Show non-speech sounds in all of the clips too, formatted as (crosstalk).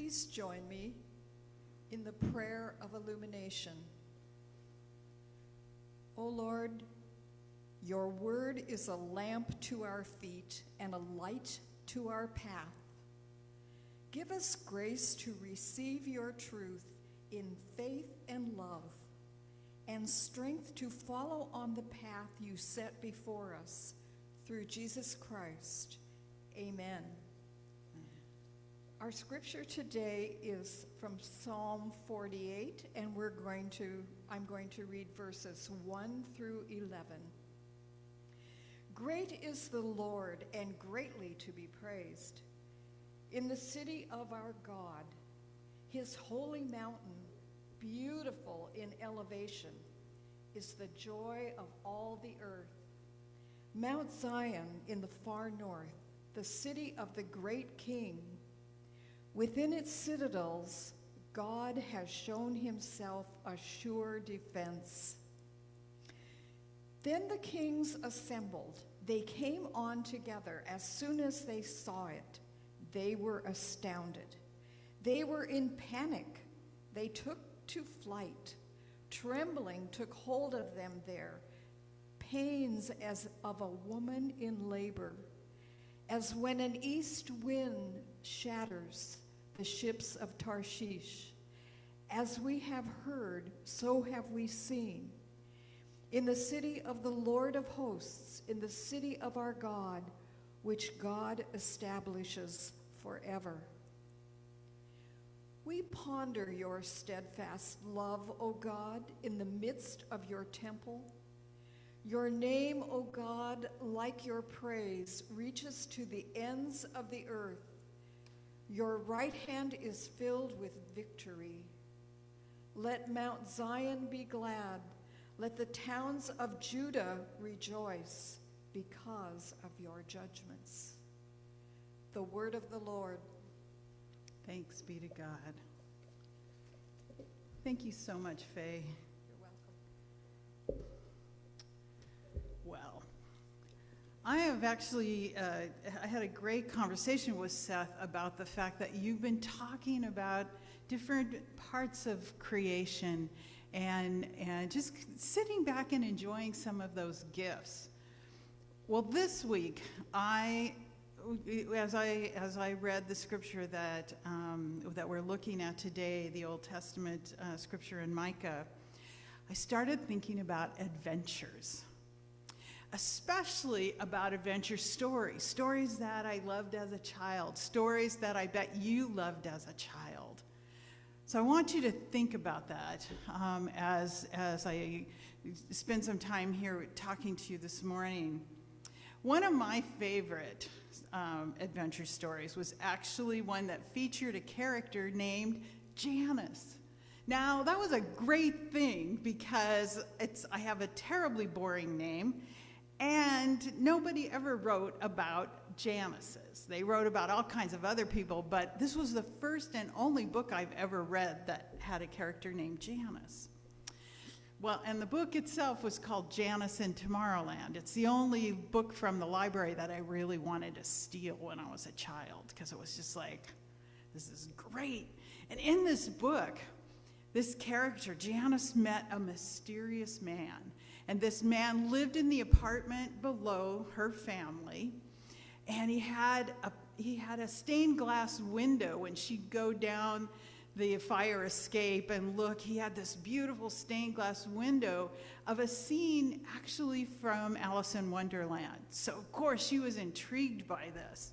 please join me in the prayer of illumination? O Lord, your word is a lamp to our feet and a light to our path. Give us grace to receive your truth in faith and love, and strength to follow on the path you set before us through Jesus Christ. Amen. Our scripture today is from Psalm 48, and we're going to, I'm going to read verses 1 through 11. Great is the Lord, and greatly to be praised. In the city of our God, his holy mountain, beautiful in elevation, is the joy of all the earth. Mount Zion in the far north, the city of the great king. Within its citadels, God has shown himself a sure defense. Then the kings assembled. They came on together as soon as they saw it. They were astounded. They were in panic. They took to flight. Trembling took hold of them there, pains as of a woman in labor, as when an east wind shatters the ships of Tarshish. As we have heard, so have we seen. In the city of the Lord of hosts, in the city of our God, which God establishes forever. We ponder your steadfast love, O God, in the midst of your temple. Your name, O God, like your praise, reaches to the ends of the earth. Your right hand is filled with victory. Let Mount Zion be glad. Let the towns of Judah rejoice because of your judgments. The word of the Lord. Thanks be to God. Thank you so much, Faye. You're welcome. Well, I have actually, uh, I had a great conversation with Seth about the fact that you've been talking about different parts of creation and, and just sitting back and enjoying some of those gifts. Well, this week, I, as I, as I read the scripture that, um, that we're looking at today, the Old Testament uh, scripture in Micah, I started thinking about adventures especially about adventure stories, stories that I loved as a child, stories that I bet you loved as a child. So I want you to think about that um, as, as I spend some time here talking to you this morning. One of my favorite um, adventure stories was actually one that featured a character named Janice. Now, that was a great thing because it's, I have a terribly boring name, and nobody ever wrote about Janices. They wrote about all kinds of other people, but this was the first and only book I've ever read that had a character named Janice. Well, and the book itself was called Janice in Tomorrowland. It's the only book from the library that I really wanted to steal when I was a child because it was just like, this is great. And in this book, this character, Janice, met a mysterious man and this man lived in the apartment below her family. And he had a, he had a stained glass window when she'd go down the fire escape and look. He had this beautiful stained glass window of a scene actually from Alice in Wonderland. So, of course, she was intrigued by this.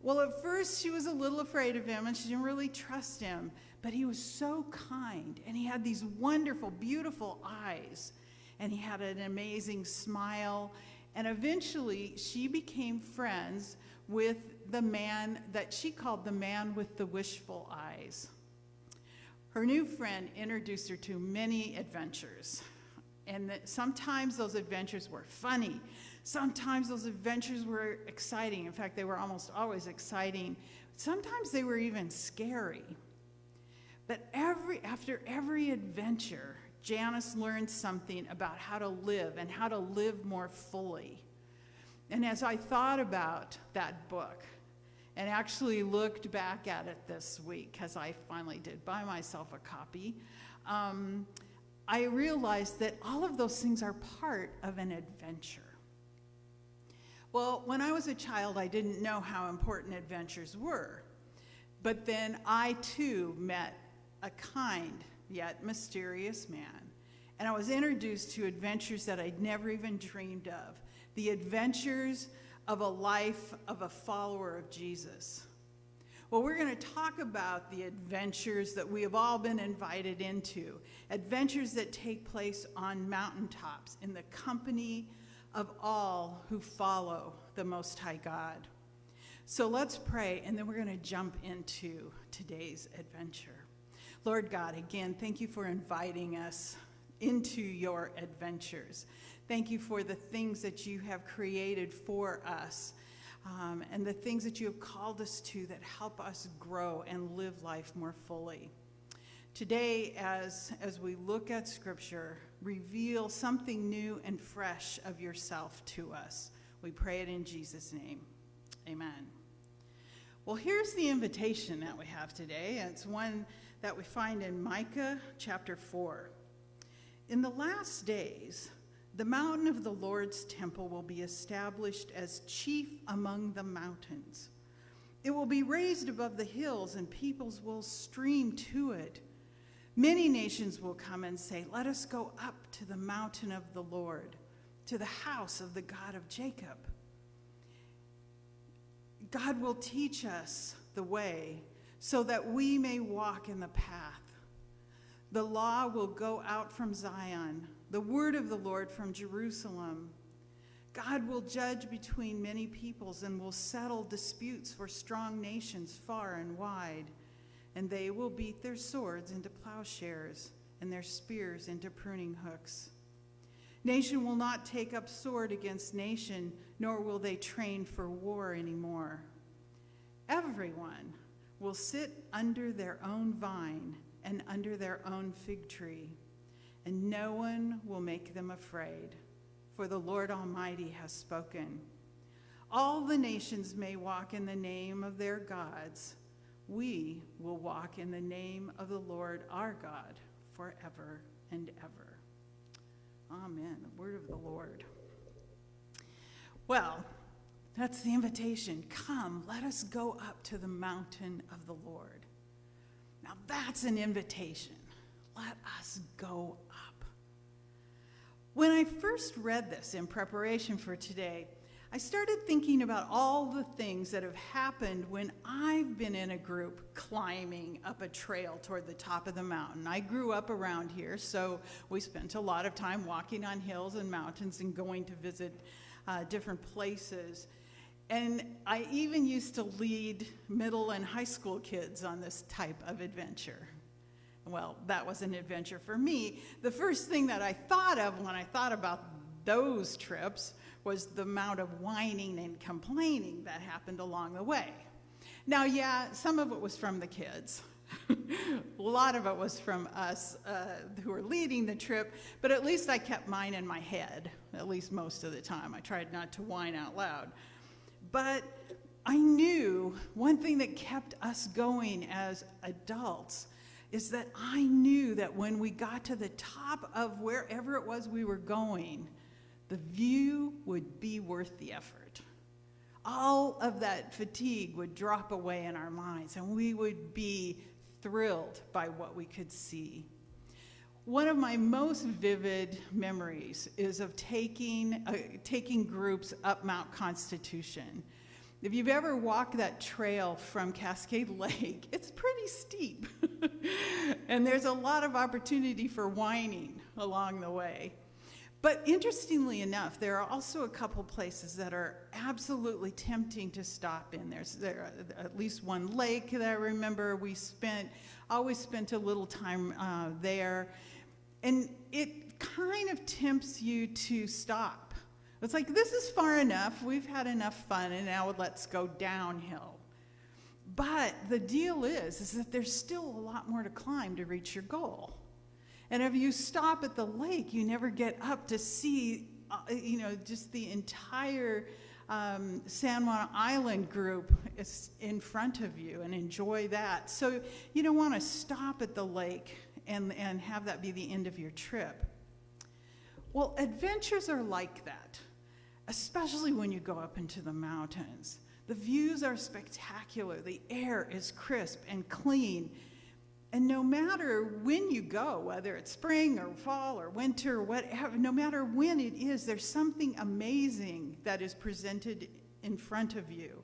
Well, at first, she was a little afraid of him and she didn't really trust him, but he was so kind and he had these wonderful, beautiful eyes and he had an amazing smile. And eventually, she became friends with the man that she called the man with the wishful eyes. Her new friend introduced her to many adventures. And that sometimes those adventures were funny. Sometimes those adventures were exciting. In fact, they were almost always exciting. Sometimes they were even scary. But every, after every adventure, Janice learned something about how to live and how to live more fully. And as I thought about that book and actually looked back at it this week because I finally did buy myself a copy. Um, I realized that all of those things are part of an adventure. Well, when I was a child, I didn't know how important adventures were. But then I too met a kind yet mysterious man, and I was introduced to adventures that I'd never even dreamed of the adventures of a life of a follower of Jesus. Well, we're going to talk about the adventures that we have all been invited into, adventures that take place on mountaintops in the company of all who follow the Most High God. So let's pray, and then we're going to jump into today's adventure. Lord God, again, thank you for inviting us into your adventures. Thank you for the things that you have created for us um, and the things that you have called us to that help us grow and live life more fully. Today, as, as we look at Scripture, reveal something new and fresh of yourself to us. We pray it in Jesus' name. Amen. Well, here's the invitation that we have today. It's one that we find in Micah chapter 4. In the last days, the mountain of the Lord's temple will be established as chief among the mountains. It will be raised above the hills, and peoples will stream to it. Many nations will come and say, Let us go up to the mountain of the Lord, to the house of the God of Jacob. God will teach us the way so that we may walk in the path. The law will go out from Zion the word of the Lord from Jerusalem. God will judge between many peoples and will settle disputes for strong nations far and wide. And they will beat their swords into plowshares and their spears into pruning hooks. Nation will not take up sword against nation, nor will they train for war anymore. Everyone will sit under their own vine and under their own fig tree and no one will make them afraid, for the Lord Almighty has spoken. All the nations may walk in the name of their gods. We will walk in the name of the Lord our God forever and ever. Amen. The word of the Lord. Well, that's the invitation. Come, let us go up to the mountain of the Lord. Now, that's an invitation. Let us go up. when I first read this in preparation for today, I started thinking about all the things that have happened when I've been in a group climbing up a trail toward the top of the mountain. I grew up around here, so we spent a lot of time walking on hills and mountains and going to visit uh, different places. And I even used to lead middle and high school kids on this type of adventure. Well, that was an adventure for me. The first thing that I thought of when I thought about those trips was the amount of whining and complaining that happened along the way. Now, yeah, some of it was from the kids. (laughs) a lot of it was from us uh, who were leading the trip, but at least I kept mine in my head, at least most of the time. I tried not to whine out loud. But I knew one thing that kept us going as adults is that I knew that when we got to the top of wherever it was we were going, the view would be worth the effort. All of that fatigue would drop away in our minds, and we would be thrilled by what we could see. One of my most vivid memories is of taking, uh, taking groups up Mount Constitution. If you've ever walked that trail from Cascade (laughs) Lake, it's pretty steep. (laughs) and there's a lot of opportunity for whining along the way. But interestingly enough, there are also a couple places that are absolutely tempting to stop in. There's there at least one lake that I remember we spent, always spent a little time uh, there. And it kind of tempts you to stop it's like, this is far enough. We've had enough fun, and now let's go downhill. But the deal is, is that there's still a lot more to climb to reach your goal. And if you stop at the lake, you never get up to see, uh, you know, just the entire um, San Juan Island group is in front of you and enjoy that. So you don't want to stop at the lake and, and have that be the end of your trip. Well, adventures are like that, especially when you go up into the mountains. The views are spectacular, the air is crisp and clean. And no matter when you go, whether it's spring or fall or winter or whatever, no matter when it is, there's something amazing that is presented in front of you.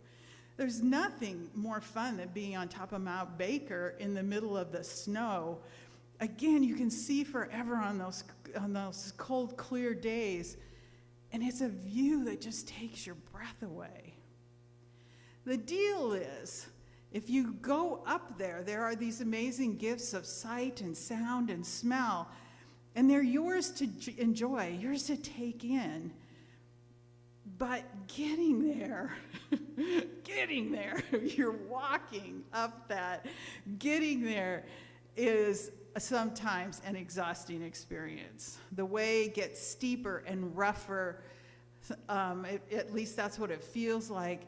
There's nothing more fun than being on top of Mount Baker in the middle of the snow. Again, you can see forever on those, on those cold, clear days, and it's a view that just takes your breath away. The deal is, if you go up there, there are these amazing gifts of sight and sound and smell, and they're yours to enjoy, yours to take in. But getting there, (laughs) getting there, (laughs) you're walking up that, getting there is sometimes an exhausting experience. The way gets steeper and rougher, um, it, at least that's what it feels like.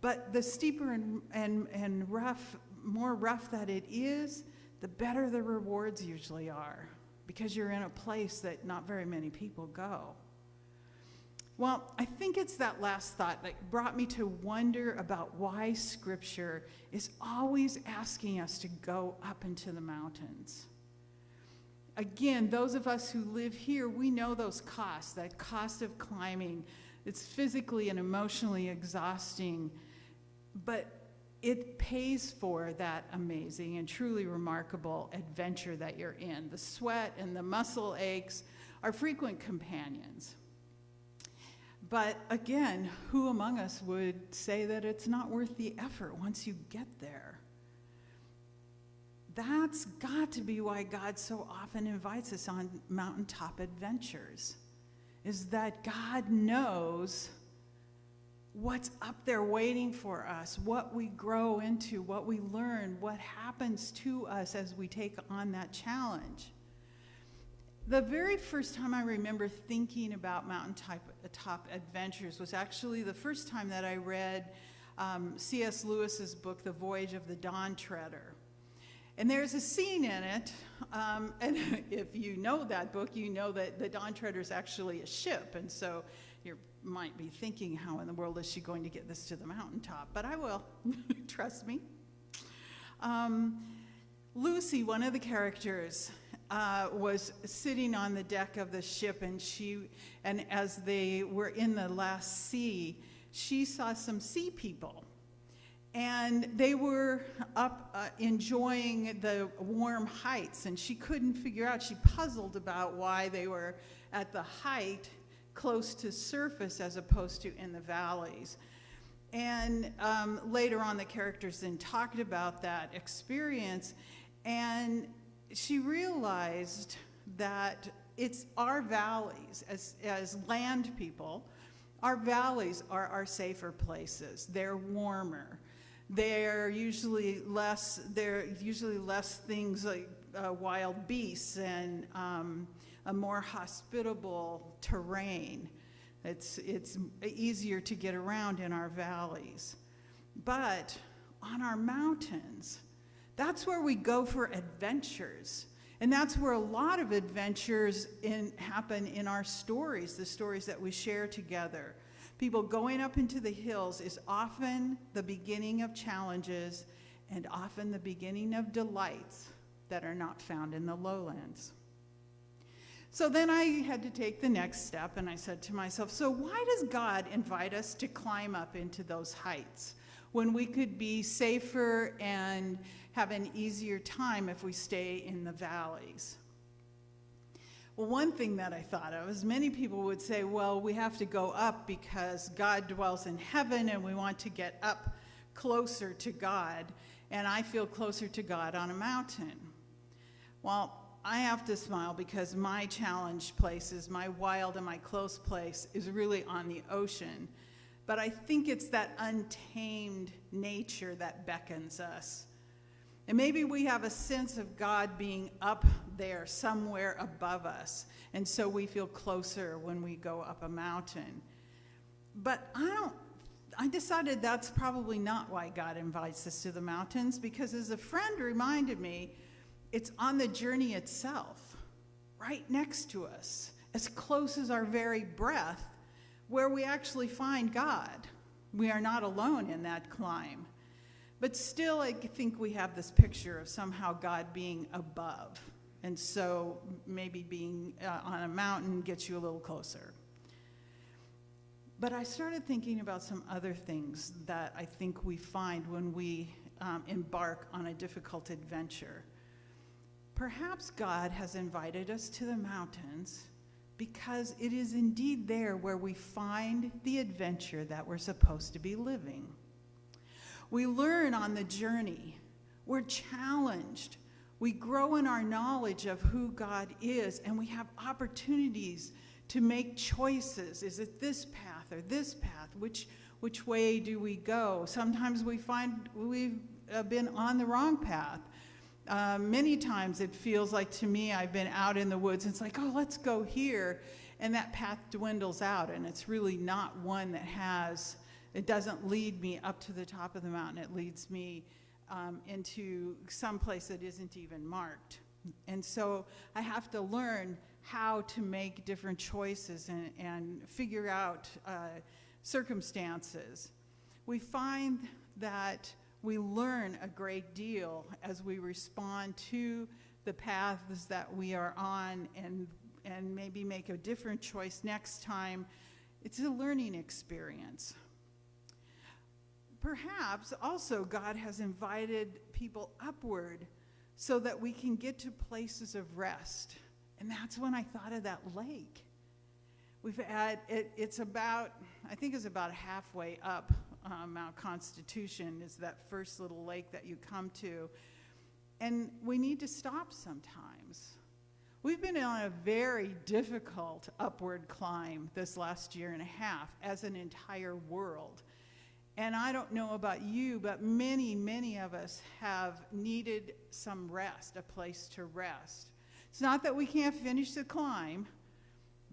But the steeper and, and, and rough, more rough that it is, the better the rewards usually are because you're in a place that not very many people go. Well, I think it's that last thought that brought me to wonder about why Scripture is always asking us to go up into the mountains. Again, those of us who live here, we know those costs, that cost of climbing. It's physically and emotionally exhausting but it pays for that amazing and truly remarkable adventure that you're in. The sweat and the muscle aches are frequent companions. But again, who among us would say that it's not worth the effort once you get there? That's got to be why God so often invites us on mountaintop adventures, is that God knows what's up there waiting for us, what we grow into, what we learn, what happens to us as we take on that challenge. The very first time I remember thinking about mountaintop adventures was actually the first time that I read um, C.S. Lewis's book, The Voyage of the Dawn Treader. And there's a scene in it, um, (laughs) and if you know that book, you know that the Dawn Treader is actually a ship, and so you might be thinking, how in the world is she going to get this to the mountaintop? But I will, (laughs) trust me. Um, Lucy, one of the characters, uh, was sitting on the deck of the ship, and she, and as they were in the last sea, she saw some sea people, and they were up uh, enjoying the warm heights, and she couldn't figure out. She puzzled about why they were at the height close to surface as opposed to in the valleys. And um, later on, the characters then talked about that experience, and she realized that it's our valleys, as, as land people, our valleys are our safer places. They're warmer. They're usually less, they're usually less things like uh, wild beasts and um, a more hospitable terrain. It's, it's easier to get around in our valleys. But on our mountains, that's where we go for adventures. And that's where a lot of adventures in, happen in our stories, the stories that we share together. People going up into the hills is often the beginning of challenges and often the beginning of delights that are not found in the lowlands. So then I had to take the next step and I said to myself, so why does God invite us to climb up into those heights when we could be safer and have an easier time if we stay in the valleys? Well, one thing that I thought of is many people would say, well, we have to go up because God dwells in heaven and we want to get up closer to God, and I feel closer to God on a mountain. Well, I have to smile because my challenge places, my wild and my close place, is really on the ocean. But I think it's that untamed nature that beckons us. And maybe we have a sense of God being up there somewhere above us, and so we feel closer when we go up a mountain. But I don't I decided that's probably not why God invites us to the mountains because, as a friend reminded me, it's on the journey itself, right next to us, as close as our very breath, where we actually find God. We are not alone in that climb. But still, I think we have this picture of somehow God being above. And so maybe being uh, on a mountain gets you a little closer. But I started thinking about some other things that I think we find when we um, embark on a difficult adventure. Perhaps God has invited us to the mountains because it is indeed there where we find the adventure that we're supposed to be living. We learn on the journey, we're challenged, we grow in our knowledge of who God is, and we have opportunities to make choices. Is it this path or this path? Which, which way do we go? Sometimes we find we've uh, been on the wrong path. Uh, many times it feels like to me I've been out in the woods and it's like, oh, let's go here. And that path dwindles out, and it's really not one that has, it doesn't lead me up to the top of the mountain. It leads me um, into some place that isn't even marked. And so I have to learn how to make different choices and, and figure out uh, circumstances. We find that we learn a great deal as we respond to the paths that we are on and, and maybe make a different choice next time. It's a learning experience. Perhaps also God has invited people upward so that we can get to places of rest and that's when I thought of that lake. We've had, it, it's about, I think it's about halfway up uh, Mount Constitution, is that first little lake that you come to. And we need to stop sometimes. We've been on a very difficult upward climb this last year and a half as an entire world. And I don't know about you, but many, many of us have needed some rest, a place to rest. It's not that we can't finish the climb,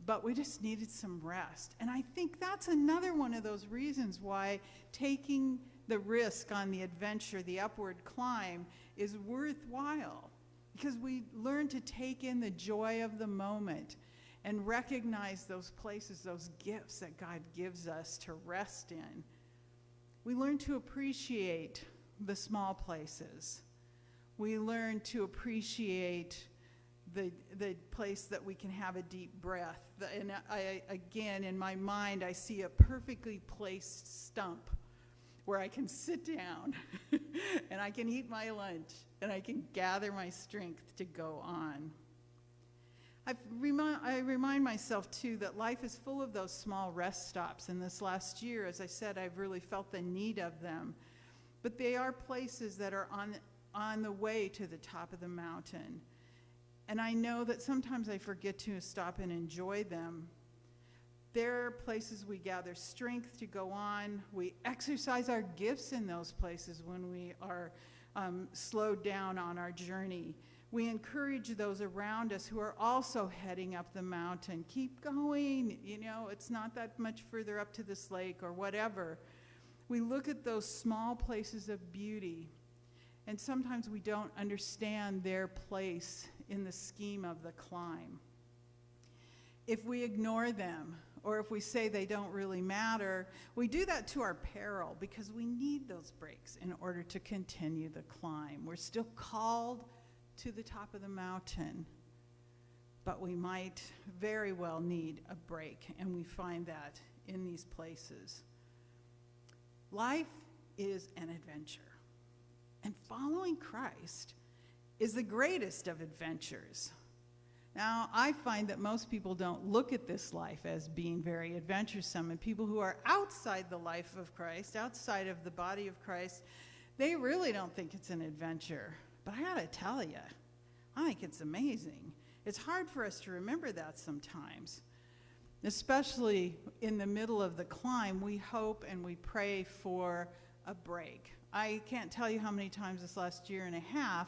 but we just needed some rest. And I think that's another one of those reasons why taking the risk on the adventure, the upward climb, is worthwhile. Because we learn to take in the joy of the moment and recognize those places, those gifts that God gives us to rest in. We learn to appreciate the small places. We learn to appreciate the, the place that we can have a deep breath. And I, again, in my mind, I see a perfectly placed stump where I can sit down (laughs) and I can eat my lunch and I can gather my strength to go on. I remind, I remind myself too that life is full of those small rest stops. And this last year, as I said, I've really felt the need of them. But they are places that are on, on the way to the top of the mountain. And I know that sometimes I forget to stop and enjoy them. There are places we gather strength to go on. We exercise our gifts in those places when we are um, slowed down on our journey. We encourage those around us who are also heading up the mountain. Keep going. You know, it's not that much further up to this lake or whatever. We look at those small places of beauty, and sometimes we don't understand their place in the scheme of the climb. If we ignore them, or if we say they don't really matter, we do that to our peril because we need those breaks in order to continue the climb. We're still called to the top of the mountain, but we might very well need a break, and we find that in these places. Life is an adventure, and following Christ is the greatest of adventures. Now, I find that most people don't look at this life as being very adventuresome, and people who are outside the life of Christ, outside of the body of Christ, they really don't think it's an adventure. But I gotta tell you, I think it's amazing. It's hard for us to remember that sometimes. Especially in the middle of the climb, we hope and we pray for a break. I can't tell you how many times this last year and a half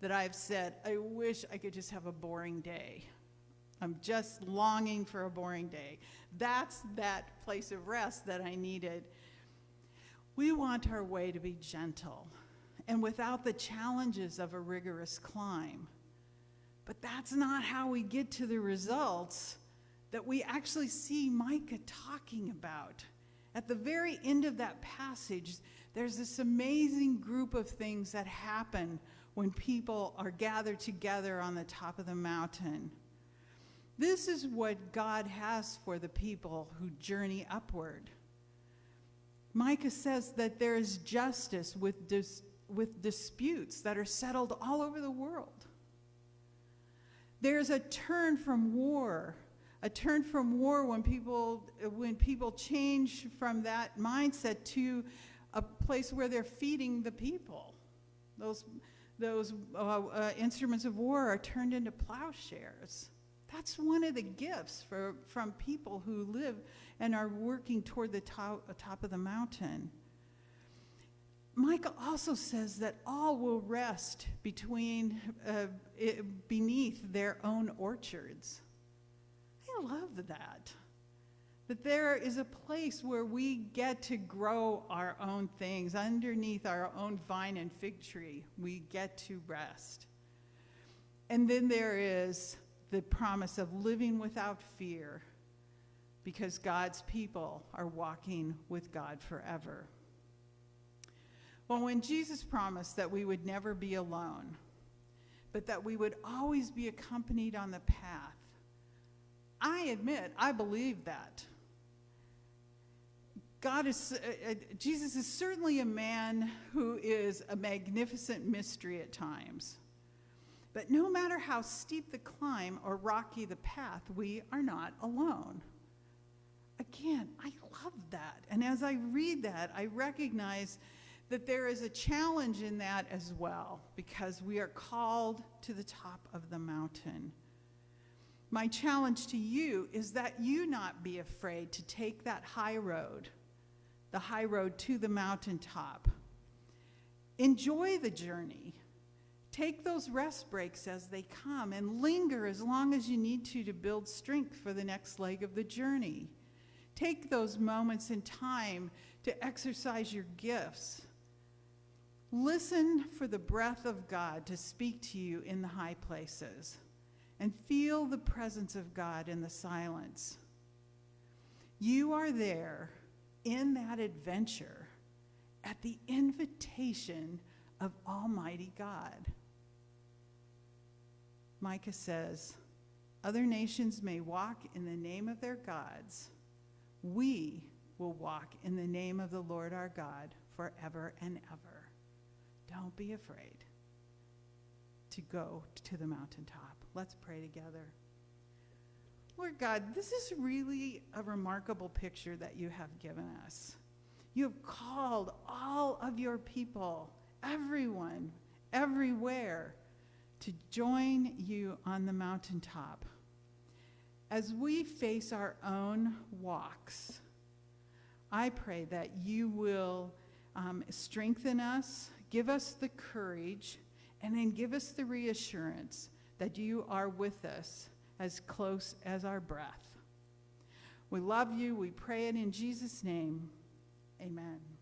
that I've said, I wish I could just have a boring day. I'm just longing for a boring day. That's that place of rest that I needed. We want our way to be gentle and without the challenges of a rigorous climb. But that's not how we get to the results that we actually see Micah talking about. At the very end of that passage, there's this amazing group of things that happen when people are gathered together on the top of the mountain. This is what God has for the people who journey upward. Micah says that there is justice with, dis- with disputes that are settled all over the world. There's a turn from war, a turn from war when people, when people change from that mindset to a place where they're feeding the people. Those, those uh, uh, instruments of war are turned into plowshares. That's one of the gifts for, from people who live and are working toward the top, top of the mountain. Micah also says that all will rest between, uh, it, beneath their own orchards. I love that. That there is a place where we get to grow our own things. Underneath our own vine and fig tree, we get to rest. And then there is the promise of living without fear because God's people are walking with God forever. Well, when Jesus promised that we would never be alone, but that we would always be accompanied on the path, I admit I believe that. God is, uh, uh, Jesus is certainly a man who is a magnificent mystery at times. But no matter how steep the climb or rocky the path, we are not alone. Again, I love that. And as I read that, I recognize that there is a challenge in that as well, because we are called to the top of the mountain. My challenge to you is that you not be afraid to take that high road, the high road to the mountaintop. Enjoy the journey. Take those rest breaks as they come and linger as long as you need to to build strength for the next leg of the journey. Take those moments in time to exercise your gifts Listen for the breath of God to speak to you in the high places and feel the presence of God in the silence. You are there in that adventure at the invitation of Almighty God. Micah says, Other nations may walk in the name of their gods. We will walk in the name of the Lord our God forever and ever. Don't be afraid to go to the mountaintop. Let's pray together. Lord God, this is really a remarkable picture that you have given us. You have called all of your people, everyone, everywhere, to join you on the mountaintop. As we face our own walks, I pray that you will um, strengthen us, Give us the courage and then give us the reassurance that you are with us as close as our breath. We love you. We pray it in Jesus' name. Amen.